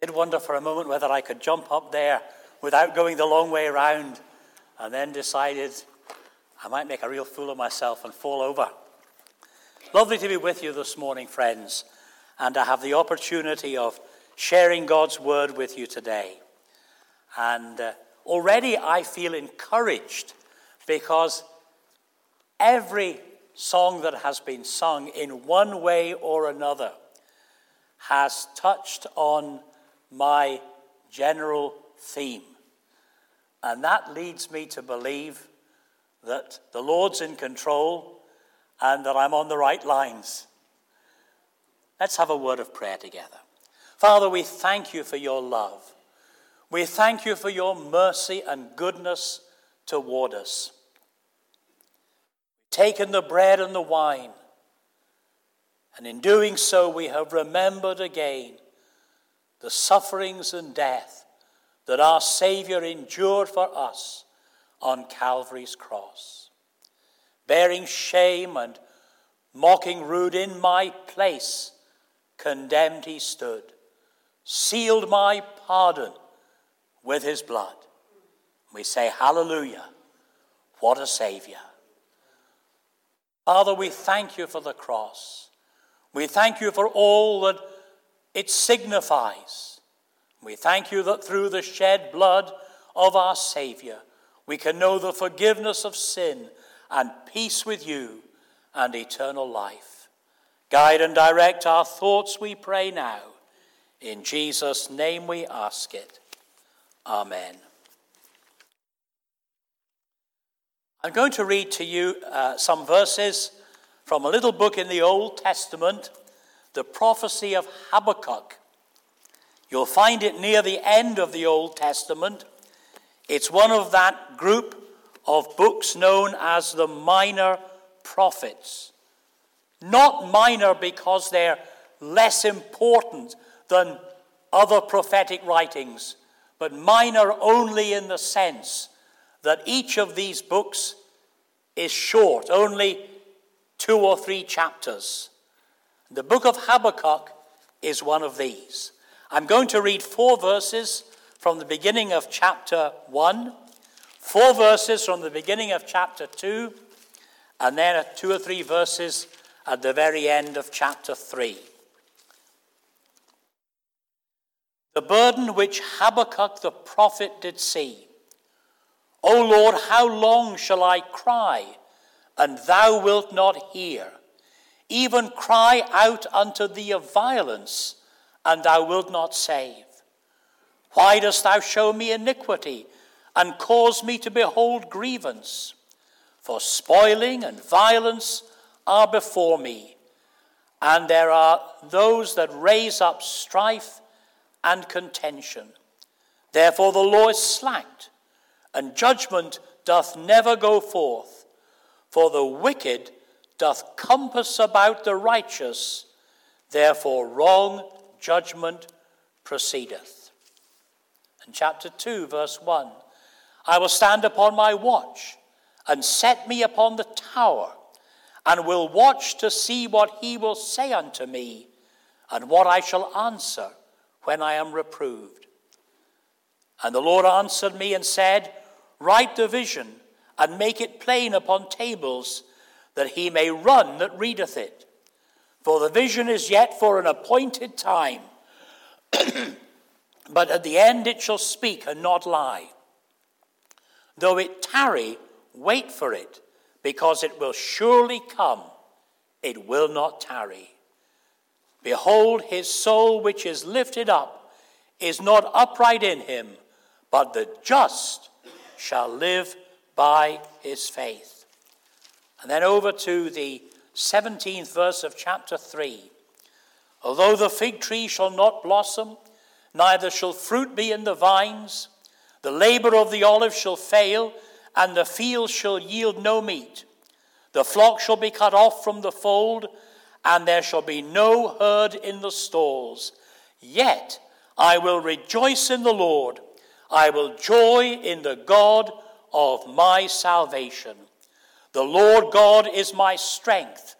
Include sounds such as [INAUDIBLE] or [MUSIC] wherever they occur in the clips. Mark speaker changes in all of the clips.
Speaker 1: I did wonder for a moment whether I could jump up there without going the long way around, and then decided I might make a real fool of myself and fall over. Lovely to be with you this morning, friends, and to have the opportunity of sharing God's word with you today. And uh, already I feel encouraged because every song that has been sung in one way or another has touched on my general theme. And that leads me to believe that the Lord's in control and that I'm on the right lines. Let's have a word of prayer together. Father, we thank you for your love. We thank you for your mercy and goodness toward us. Taken the bread and the wine, and in doing so, we have remembered again the sufferings and death that our Savior endured for us on Calvary's cross. Bearing shame and mocking rude in my place, condemned he stood, sealed my pardon with his blood. We say, Hallelujah. What a Savior. Father, we thank you for the cross. We thank you for all that it signifies. We thank you that through the shed blood of our Savior, we can know the forgiveness of sin and peace with you and eternal life. Guide and direct our thoughts, we pray now. In Jesus' name we ask it. Amen. I'm going to read to you uh, some verses from a little book in the Old Testament the prophecy of Habakkuk. You'll find it near the end of the Old Testament. It's one of that group of books known as the minor prophets. Not minor because they're less important than other prophetic writings, but minor only in the sense that each of these books is short, only two or three chapters. The book of Habakkuk is one of these. I'm going to read four verses from the beginning of chapter 1, four verses from the beginning of chapter 2, and then two or three verses at the very end of chapter 3. The burden which Habakkuk the prophet did see. O Lord, how long shall I cry, and thou wilt not hear? Even cry out unto thee of violence, and thou wilt not save? Why dost thou show me iniquity, and cause me to behold grievance? For spoiling and violence are before me, and there are those that raise up strife and contention. Therefore the law is slacked, and judgment doth never go forth. For the wicked doth compass about the righteous, therefore wrong judgment proceedeth. And chapter 2, verse 1 I will stand upon my watch and set me upon the tower, and will watch to see what he will say unto me, and what I shall answer when I am reproved. And the Lord answered me and said, Write the vision and make it plain upon tables that he may run that readeth it. For the vision is yet for an appointed time, [CLEARS THROAT] but at the end it shall speak and not lie. Though it tarry, wait for it, because it will surely come, it will not tarry. Behold, his soul which is lifted up is not upright in him, but the just shall live by his faith. And then over to the 17th verse of chapter 3. Although the fig tree shall not blossom, neither shall fruit be in the vines, the labor of the olive shall fail, and the field shall yield no meat. The flock shall be cut off from the fold, and there shall be no herd in the stalls. Yet I will rejoice in the Lord. I will joy in the God of my salvation. The Lord God is my strength,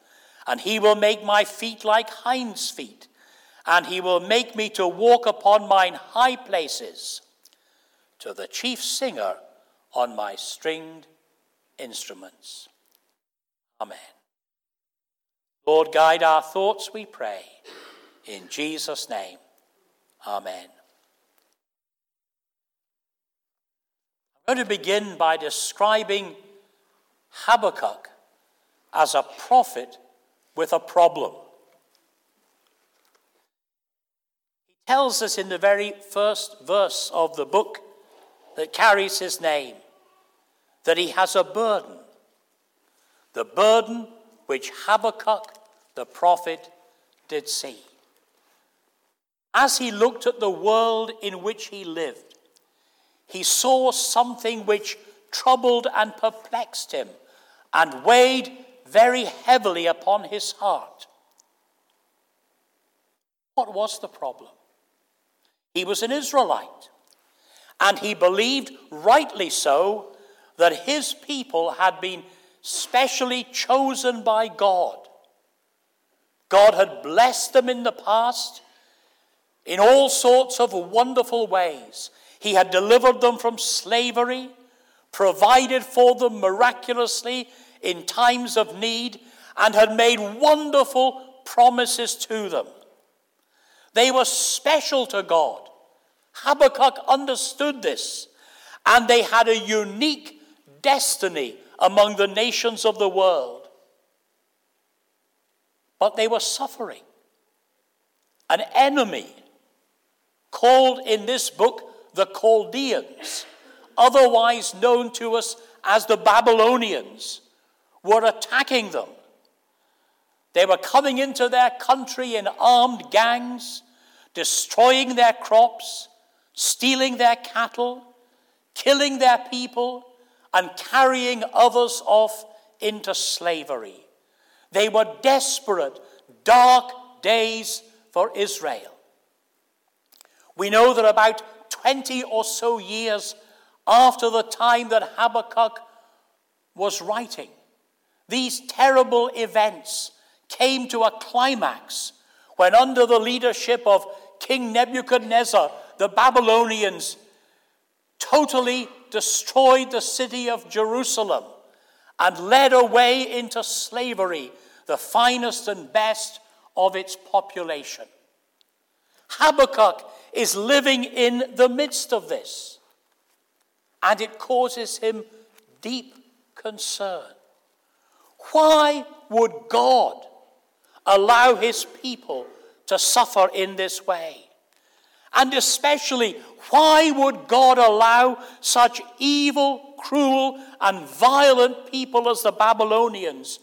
Speaker 1: and he will make my feet like hinds' feet, and he will make me to walk upon mine high places. To the chief singer on my stringed instruments. Amen. Lord, guide our thoughts, we pray. In Jesus' name, Amen. I'm going to begin by describing Habakkuk as a prophet with a problem. He tells us in the very first verse of the book that carries his name that he has a burden. The burden which Habakkuk the prophet did see. As he looked at the world in which he lived, he saw something which troubled and perplexed him and weighed very heavily upon his heart. What was the problem? He was an Israelite, and he believed, rightly so, that his people had been specially chosen by God. God had blessed them in the past in all sorts of wonderful ways. He had delivered them from slavery, provided for them miraculously in times of need, and had made wonderful promises to them. They were special to God. Habakkuk understood this, and they had a unique destiny among the nations of the world. But they were suffering. An enemy called in this book the Chaldeans, otherwise known to us as the Babylonians, were attacking them. They were coming into their country in armed gangs, destroying their crops, stealing their cattle, killing their people, and carrying others off into slavery. They were desperate, dark days for Israel. We know that about 20 or so years after the time that Habakkuk was writing, these terrible events came to a climax when, under the leadership of King Nebuchadnezzar, the Babylonians totally destroyed the city of Jerusalem and led away into slavery the finest and best of its population. Habakkuk is living in the midst of this, and it causes him deep concern. Why would God allow his people to suffer in this way? And especially, why would God allow such evil, cruel, and violent people as the Babylonians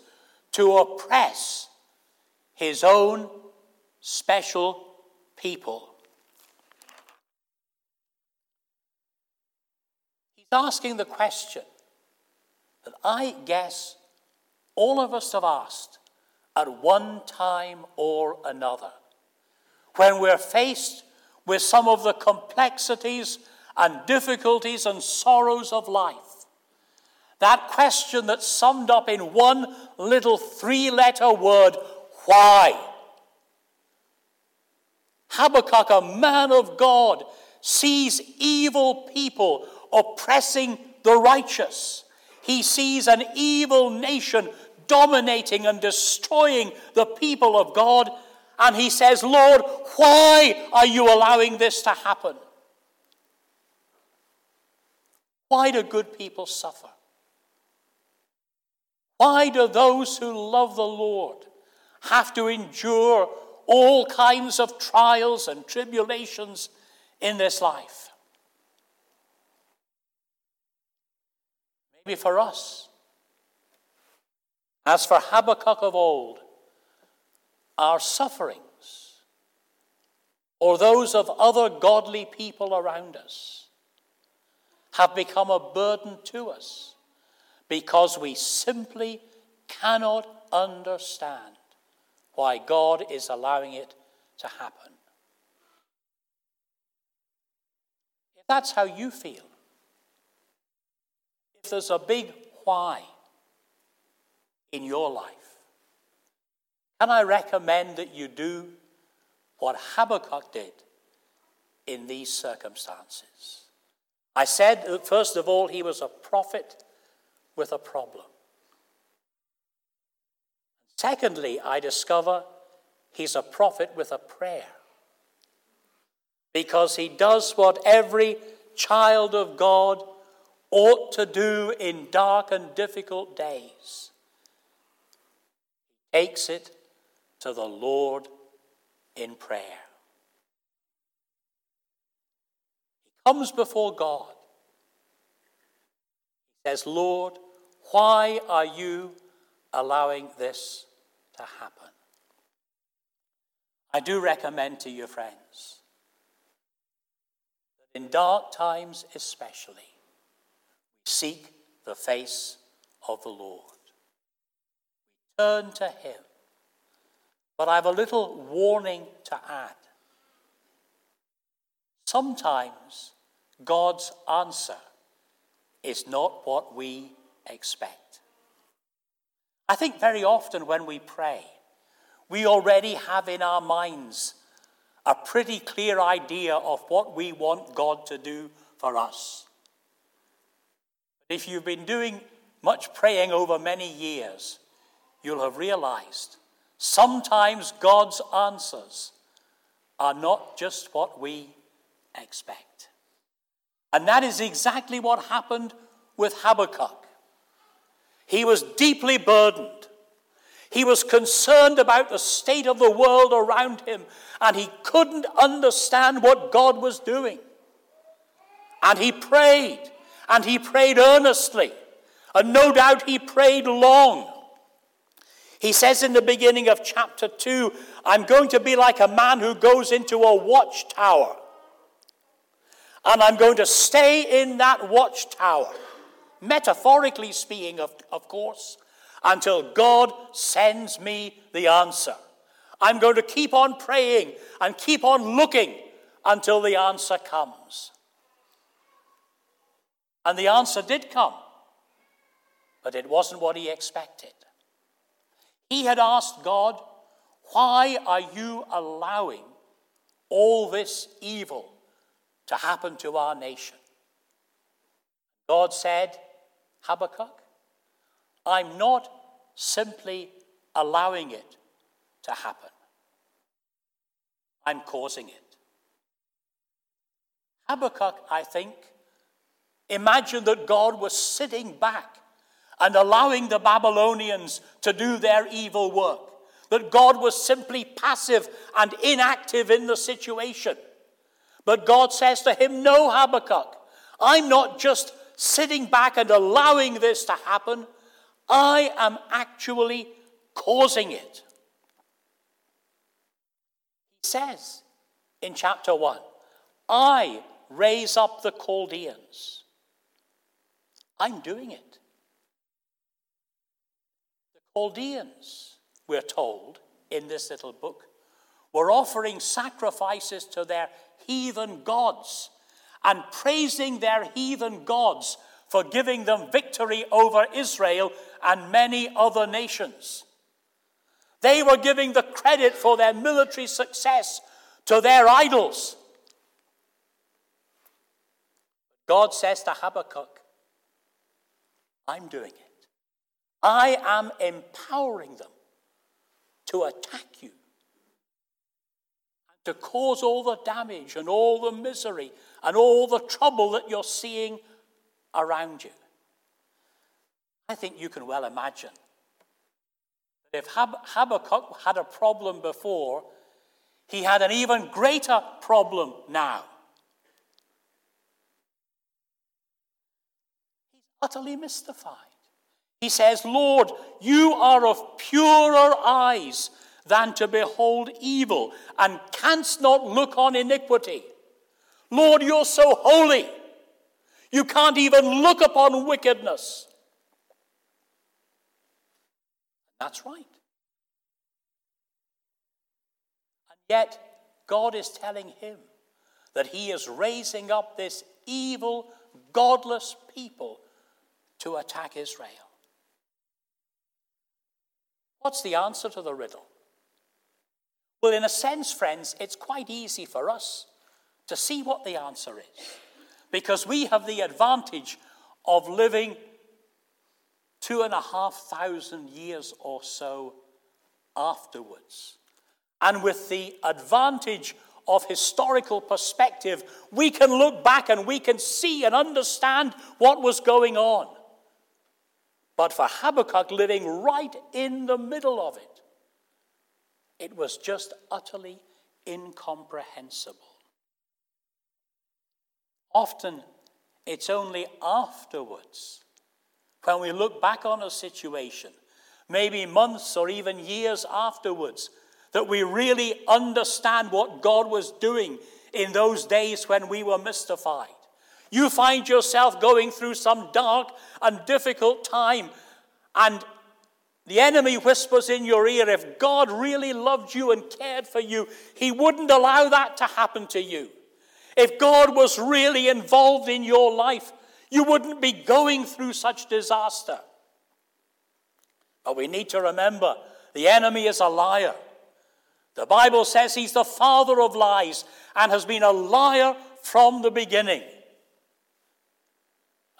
Speaker 1: to oppress his own special people? Asking the question that I guess all of us have asked at one time or another when we're faced with some of the complexities and difficulties and sorrows of life. That question that's summed up in one little three letter word why? Habakkuk, a man of God, sees evil people oppressing the righteous. He sees an evil nation dominating and destroying the people of God and he says, Lord, why are you allowing this to happen? Why do good people suffer? Why do those who love the Lord have to endure all kinds of trials and tribulations in this life? Maybe for us, as for Habakkuk of old, our sufferings or those of other godly people around us have become a burden to us because we simply cannot understand why God is allowing it to happen. If that's how you feel, there's a big why in your life, can I recommend that you do what Habakkuk did in these circumstances. I said that first of all, he was a prophet with a problem. Secondly, I discover he's a prophet with a prayer. Because he does what every child of God ought to do in dark and difficult days. He takes it to the Lord in prayer. He comes before God. He says, Lord, why are you allowing this to happen? I do recommend to you, friends, that in dark times especially, seek the face of the Lord. We turn to Him. But I have a little warning to add. Sometimes God's answer is not what we expect. I think very often when we pray, we already have in our minds a pretty clear idea of what we want God to do for us. If you've been doing much praying over many years, you'll have realized sometimes God's answers are not just what we expect. And that is exactly what happened with Habakkuk. He was deeply burdened. He was concerned about the state of the world around him, and he couldn't understand what God was doing. And he prayed, and he prayed earnestly, and no doubt he prayed long. He says in the beginning of chapter 2 I'm going to be like a man who goes into a watchtower. And I'm going to stay in that watchtower metaphorically speaking, of, of course, until God sends me the answer. I'm going to keep on praying and keep on looking until the answer comes. And the answer did come, but it wasn't what he expected. He had asked God, Why are you allowing all this evil to happen to our nation? God said, Habakkuk, I'm not simply allowing it to happen, I'm causing it. Habakkuk, I think, imagined that God was sitting back and allowing the Babylonians to do their evil work, that God was simply passive and inactive in the situation. But God says to him, No, Habakkuk, I'm not just sitting back and allowing this to happen. I am actually causing it. He says in chapter 1 I raise up the Chaldeans. I'm doing it. The Chaldeans, we're told in this little book, were offering sacrifices to their heathen gods and praising their heathen gods for giving them victory over Israel and many other nations. They were giving the credit for their military success to their idols. God says to Habakkuk, I'm doing it. I am empowering them to attack you to cause all the damage and all the misery and all the trouble that you're seeing around you. I think you can well imagine that if Hab- Habakkuk had a problem before, he had an even greater problem now. He's utterly mystified. He says, Lord, you are of purer eyes than to behold evil, and canst not look on iniquity. Lord, you're so holy. You can't even look upon wickedness. That's right. And yet, God is telling him that he is raising up this evil, godless people to attack Israel. What's the answer to the riddle? Well, in a sense, friends, it's quite easy for us to see what the answer is because we have the advantage of living two and a half thousand years or so afterwards. And with the advantage of historical perspective, we can look back and we can see and understand what was going on. But for Habakkuk, living right in the middle of it, it was just utterly incomprehensible. Often, it's only afterwards, when we look back on a situation, maybe months or even years afterwards, that we really understand what God was doing in those days when we were mystified. You find yourself going through some dark and difficult time, and the enemy whispers in your ear if God really loved you and cared for you, he wouldn't allow that to happen to you. If God was really involved in your life, you wouldn't be going through such disaster. But we need to remember the enemy is a liar. The Bible says he's the father of lies and has been a liar from the beginning.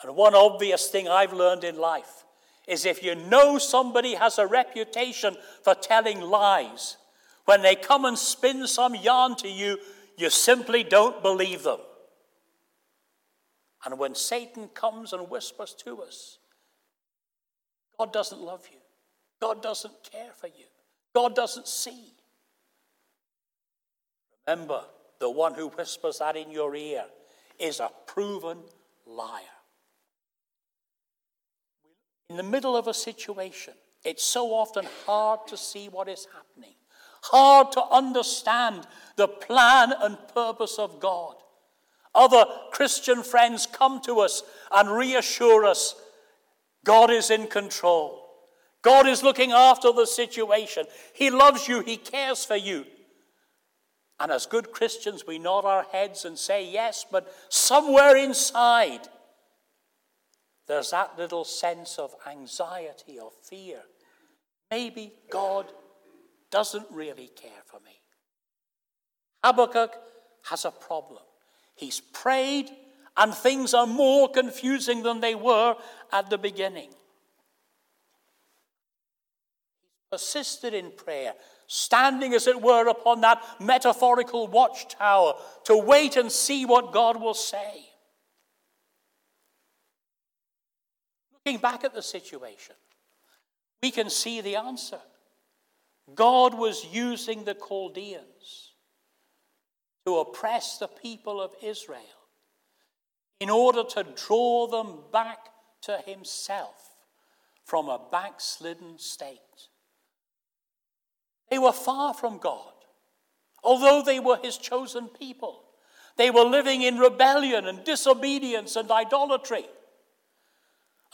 Speaker 1: And one obvious thing I've learned in life is if you know somebody has a reputation for telling lies, when they come and spin some yarn to you, you simply don't believe them. And when Satan comes and whispers to us, God doesn't love you, God doesn't care for you, God doesn't see. Remember, the one who whispers that in your ear is a proven liar in the middle of a situation, it's so often hard to see what is happening, hard to understand the plan and purpose of God. Other Christian friends come to us and reassure us God is in control. God is looking after the situation. He loves you, He cares for you. And as good Christians, we nod our heads and say yes, but somewhere inside, there's that little sense of anxiety or fear. Maybe God doesn't really care for me. Habakkuk has a problem. He's prayed, and things are more confusing than they were at the beginning. He's persisted in prayer, standing, as it were, upon that metaphorical watchtower to wait and see what God will say. Looking back at the situation, we can see the answer. God was using the Chaldeans to oppress the people of Israel in order to draw them back to himself from a backslidden state. They were far from God, although they were his chosen people. They were living in rebellion and disobedience and idolatry.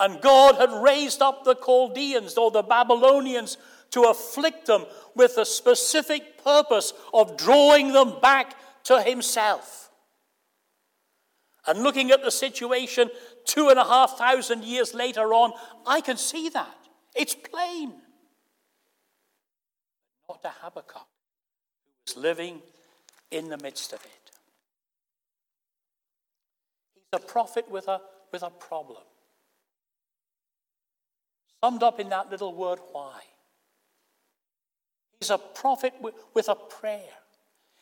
Speaker 1: And God had raised up the Chaldeans or the Babylonians to afflict them with the specific purpose of drawing them back to Himself. And looking at the situation two and a half thousand years later on, I can see that. It's plain. Not to Habakkuk, who was living in the midst of it. He's a prophet with a, with a problem summed up in that little word, why. He's a prophet with a prayer.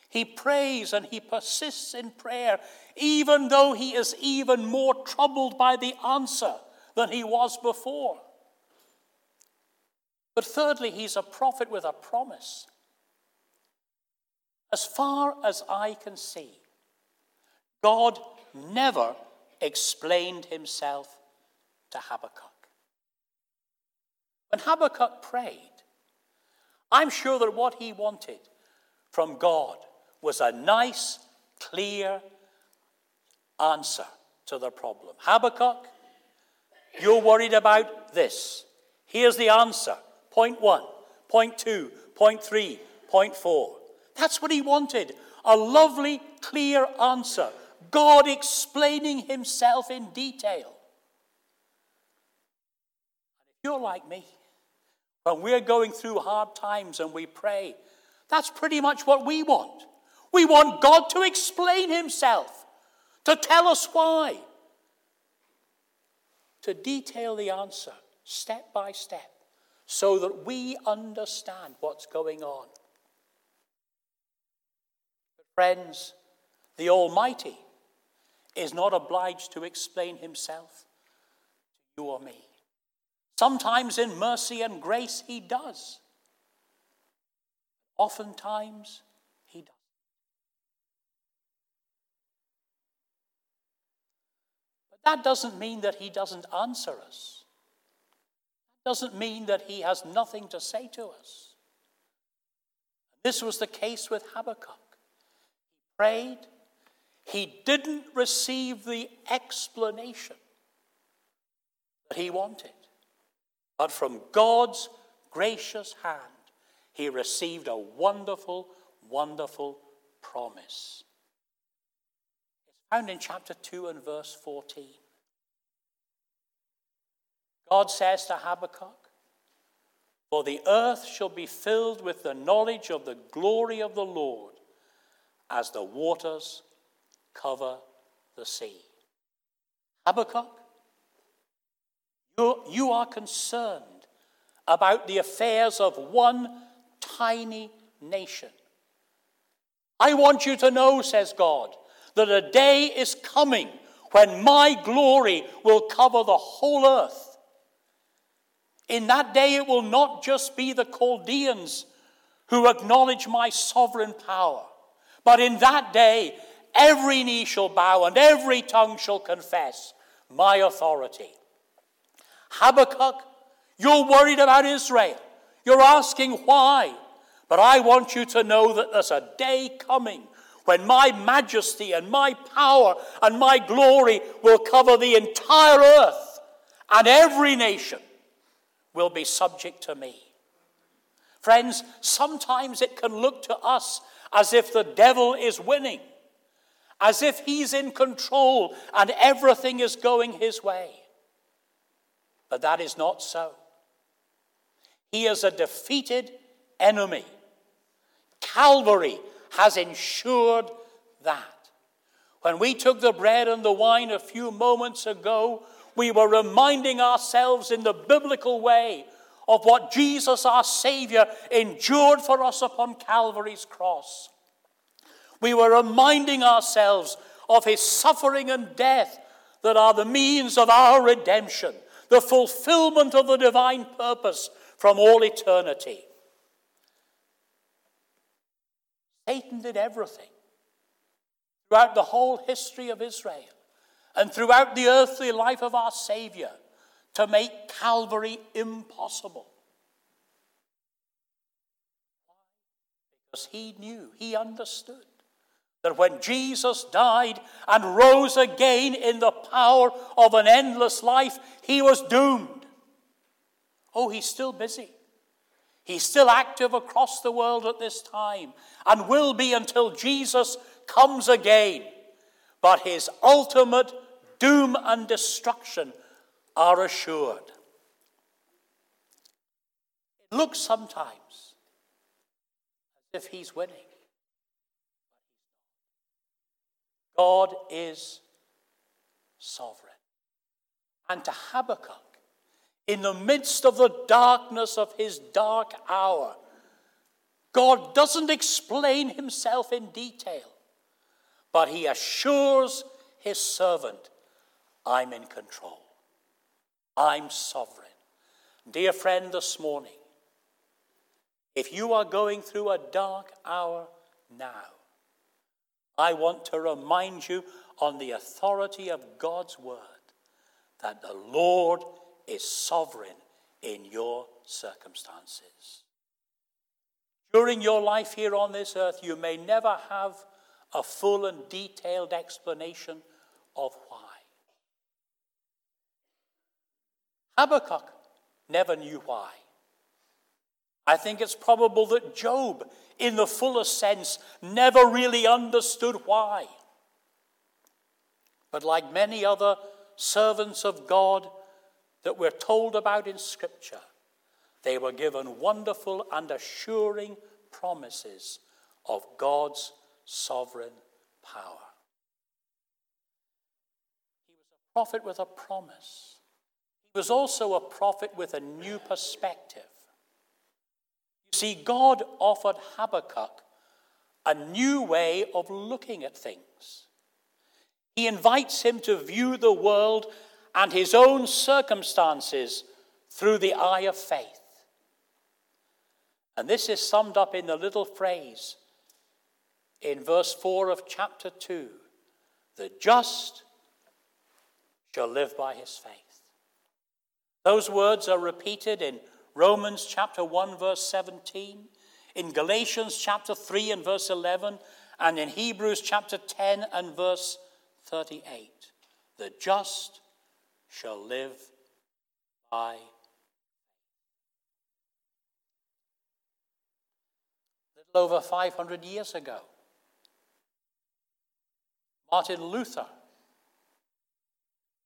Speaker 1: He prays and he persists in prayer, even though he is even more troubled by the answer than he was before. But thirdly, he's a prophet with a promise. As far as I can see, God never explained himself to Habakkuk. When Habakkuk prayed, I'm sure that what he wanted from God was a nice, clear answer to the problem. Habakkuk, you're worried about this. Here's the answer. Point one, point two, point three, point four. That's what he wanted. A lovely, clear answer. God explaining himself in detail. If you're like me, when we're going through hard times and we pray, That's pretty much what we want. We want God to explain himself, to tell us why, to detail the answer step by step so that we understand what's going on. But friends, the Almighty is not obliged to explain himself to you or me. Sometimes in mercy and grace, he does. Oftentimes, he doesn't. But that doesn't mean that he doesn't answer us. That doesn't mean that he has nothing to say to us. This was the case with Habakkuk. He prayed, he didn't receive the explanation that he wanted. But from God's gracious hand, he received a wonderful, wonderful promise. It's found in chapter 2 and verse 14. God says to Habakkuk, For the earth shall be filled with the knowledge of the glory of the Lord as the waters cover the sea. Habakkuk, you, are concerned about the affairs of one tiny nation. I want you to know, says God, that a day is coming when my glory will cover the whole earth. In that day, it will not just be the Chaldeans who acknowledge my sovereign power, but in that day, every knee shall bow and every tongue shall confess my authority. Habakkuk, you're worried about Israel. You're asking why. But I want you to know that there's a day coming when my majesty and my power and my glory will cover the entire earth, and every nation will be subject to me. Friends, sometimes it can look to us as if the devil is winning, as if he's in control and everything is going his way. But that is not so. He is a defeated enemy. Calvary has ensured that. When we took the bread and the wine a few moments ago, we were reminding ourselves in the biblical way of what Jesus, our Savior, endured for us upon Calvary's cross. We were reminding ourselves of his suffering and death that are the means of our redemption, the fulfillment of the divine purpose from all eternity. Satan did everything throughout the whole history of Israel and throughout the earthly life of our Savior to make Calvary impossible. Because he knew, he understood that when Jesus died and rose again in the power of an endless life, he was doomed. Oh, he's still busy. He's still active across the world at this time and will be until Jesus comes again. But his ultimate doom and destruction are assured. It looks sometimes as if he's winning. God is sovereign. And to Habakkuk, in the midst of the darkness of his dark hour, God doesn't explain himself in detail, but he assures his servant, I'm in control. I'm sovereign. Dear friend, this morning, if you are going through a dark hour now, I want to remind you on the authority of God's word that the Lord is sovereign in your circumstances. During your life here on this earth, you may never have a full and detailed explanation of why. Habakkuk never knew why. I think it's probable that Job, in the fullest sense, never really understood why. But like many other servants of God, that we're told about in Scripture, they were given wonderful and assuring promises of God's sovereign power. He was a prophet with a promise. He was also a prophet with a new perspective. You see, God offered Habakkuk a new way of looking at things. He invites him to view the world and his own circumstances through the eye of faith. And this is summed up in the little phrase in verse 4 of chapter 2 the just shall live by his faith. Those words are repeated in Romans chapter 1, verse 17, in Galatians chapter 3 and verse 11, and in Hebrews chapter 10 and verse 38. The just shall live by little over 500 years ago. Martin Luther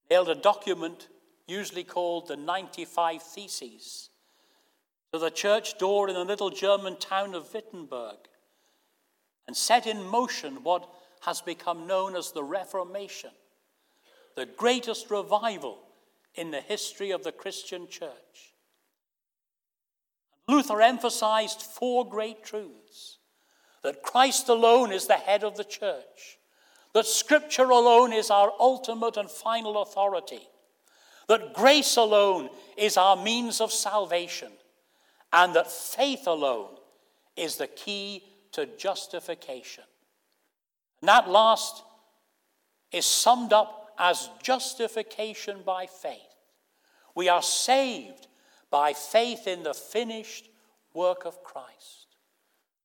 Speaker 1: nailed a document usually called the 95 Theses to the church door in the little German town of Wittenberg and set in motion what has become known as the Reformation, the greatest revival in the history of the Christian church. Luther emphasized four great truths that Christ alone is the head of the church, that Scripture alone is our ultimate and final authority, that grace alone is our means of salvation, and that faith alone is the key to justification. And that last is summed up as justification by faith. We are saved by faith in the finished work of Christ.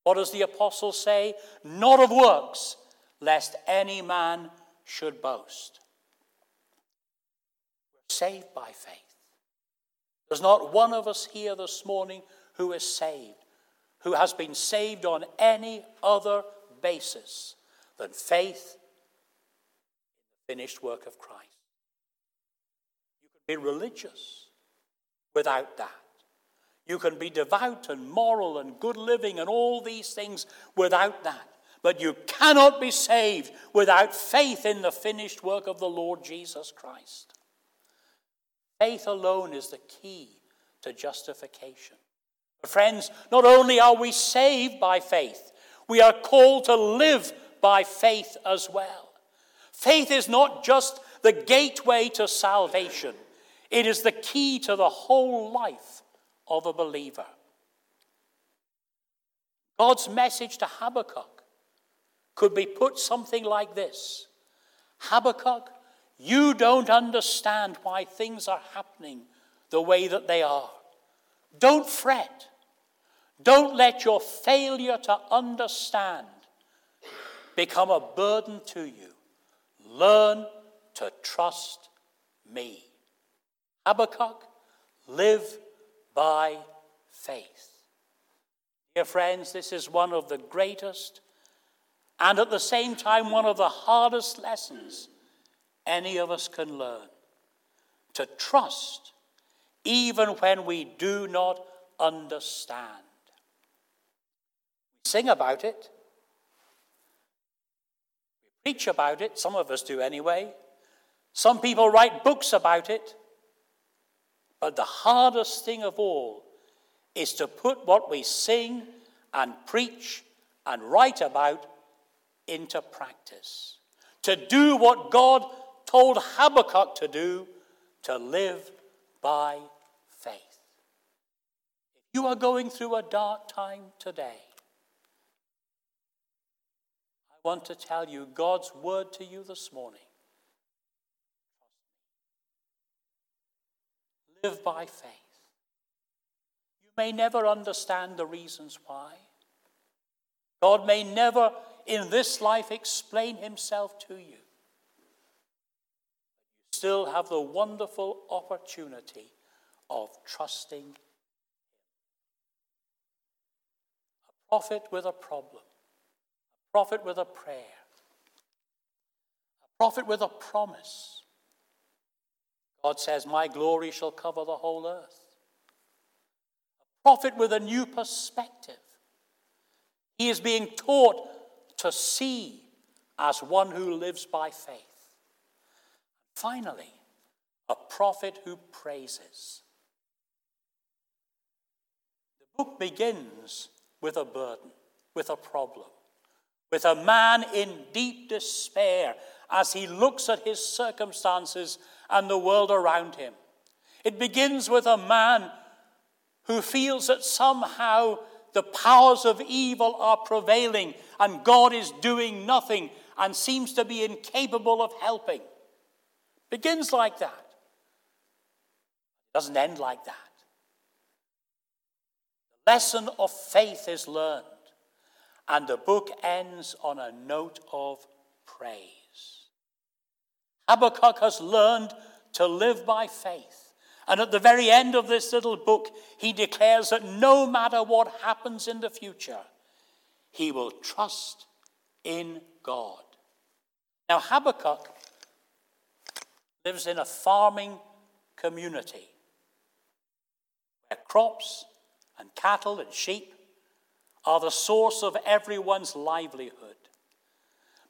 Speaker 1: What does the apostle say? Not of works, lest any man should boast. We're saved by faith. There's not one of us here this morning who is saved, who has been saved on any other basis than faith in the finished work of Christ. You can be religious without that. You can be devout and moral and good living and all these things without that. But you cannot be saved without faith in the finished work of the Lord Jesus Christ. Faith alone is the key to justification. Friends, not only are we saved by faith, we are called to live by faith as well. Faith is not just the gateway to salvation, it is the key to the whole life of a believer. God's message to Habakkuk could be put something like this Habakkuk, you don't understand why things are happening the way that they are. Don't fret. Don't let your failure to understand become a burden to you. Learn to trust me. Habakkuk, live by faith. Dear friends, this is one of the greatest and at the same time one of the hardest lessons any of us can learn. To trust even when we do not understand. We sing about it, preach about it, some of us do anyway. Some people write books about it. But the hardest thing of all is to put what we sing and preach and write about into practice. To do what God told Habakkuk to do, to live by faith. If you are going through a dark time today, want to tell you God's word to you this morning. Live by faith. You may never understand the reasons why. God may never in this life explain himself to you. You still have the wonderful opportunity of trusting Him. A prophet with a problem prophet with a prayer, a prophet with a promise. God says, My glory shall cover the whole earth. A prophet with a new perspective. He is being taught to see as one who lives by faith. Finally, a prophet who praises. The book begins with a burden, with a problem, with a man in deep despair as he looks at his circumstances and the world around him. It begins with a man who feels that somehow the powers of evil are prevailing and God is doing nothing and seems to be incapable of helping. Begins like that. Doesn't end like that. The lesson of faith is learned, and the book ends on a note of praise. Habakkuk has learned to live by faith. And at the very end of this little book, he declares that no matter what happens in the future, he will trust in God. Now, Habakkuk lives in a farming community where crops and cattle and sheep are the source of everyone's livelihood.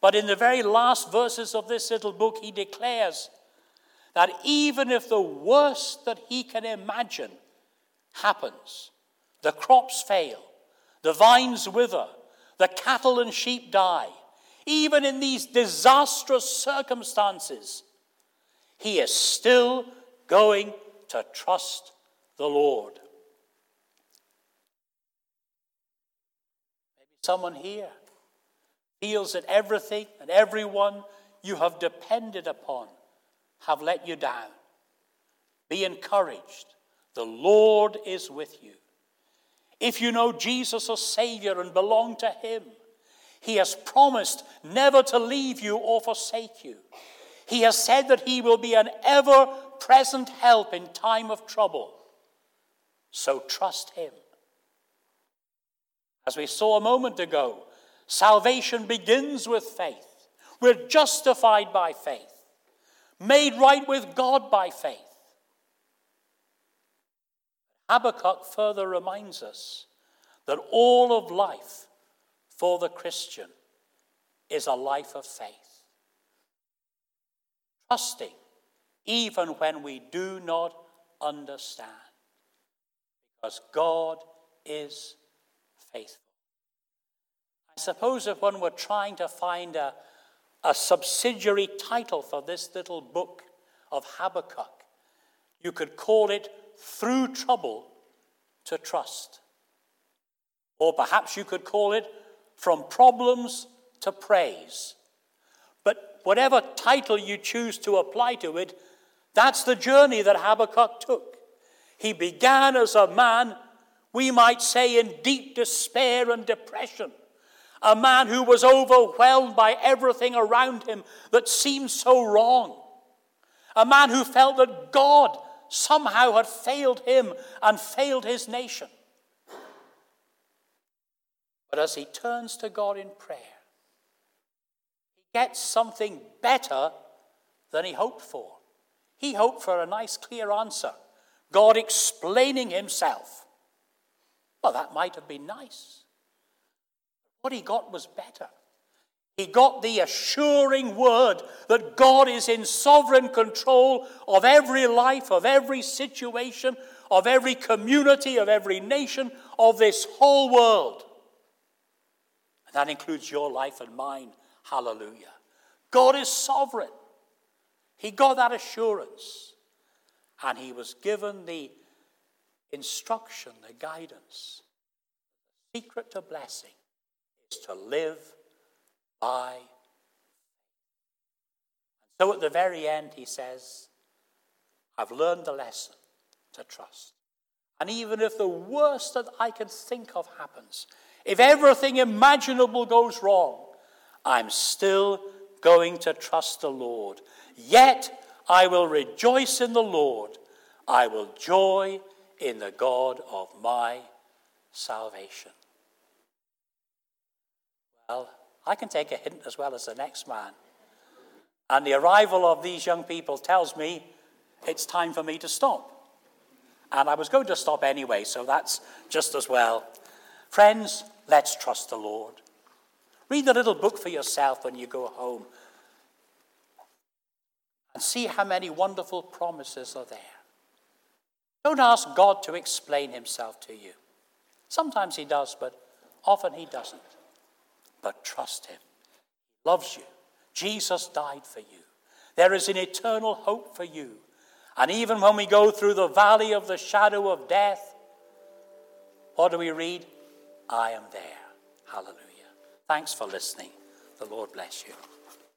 Speaker 1: But in the very last verses of this little book, he declares that even if the worst that he can imagine happens, the crops fail, the vines wither, the cattle and sheep die, even in these disastrous circumstances, he is still going to trust the Lord. Maybe someone here feels that everything and everyone you have depended upon have let you down. Be encouraged. The Lord is with you. If you know Jesus as Savior and belong to Him, He has promised never to leave you or forsake you. He has said that He will be an ever present help in time of trouble. So trust Him. As we saw a moment ago, salvation begins with faith. We're justified by faith, made right with God by faith. Habakkuk further reminds us that all of life for the Christian is a life of faith. Trusting even when we do not understand, because God is faithful. I suppose if one were trying to find a, a subsidiary title for this little book of Habakkuk, you could call it through trouble to trust. Or perhaps you could call it from problems to praise. But whatever title you choose to apply to it, that's the journey that Habakkuk took. He began as a man, we might say, in deep despair and depression. A man who was overwhelmed by everything around him that seemed so wrong. A man who felt that God somehow had failed him and failed his nation. But as he turns to God in prayer, he gets something better than he hoped for. He hoped for a nice, clear answer God explaining himself. Well, that might have been nice. What he got was better. He got the assuring word that God is in sovereign control of every life, of every situation, of every community, of every nation, of this whole world. And that includes your life and mine. Hallelujah. God is sovereign. He got that assurance. And he was given the instruction, the guidance. The secret to blessing is to live by. And so at the very end, he says, I've learned the lesson to trust. And even if the worst that I can think of happens, if everything imaginable goes wrong, I'm still going to trust the Lord. Yet I will rejoice in the Lord. I will joy in the God of my salvation. Well, I can take a hint as well as the next man. And the arrival of these young people tells me it's time for me to stop. And I was going to stop anyway, so that's just as well. Friends, let's trust the Lord. Read the little book for yourself when you go home and see how many wonderful promises are there. Don't ask God to explain himself to you. Sometimes he does, but often he doesn't. But trust him. He loves you. Jesus died for you. There is an eternal hope for you. And even when we go through the valley of the shadow of death, what do we read? I am there. Hallelujah. Thanks for listening. The Lord bless you.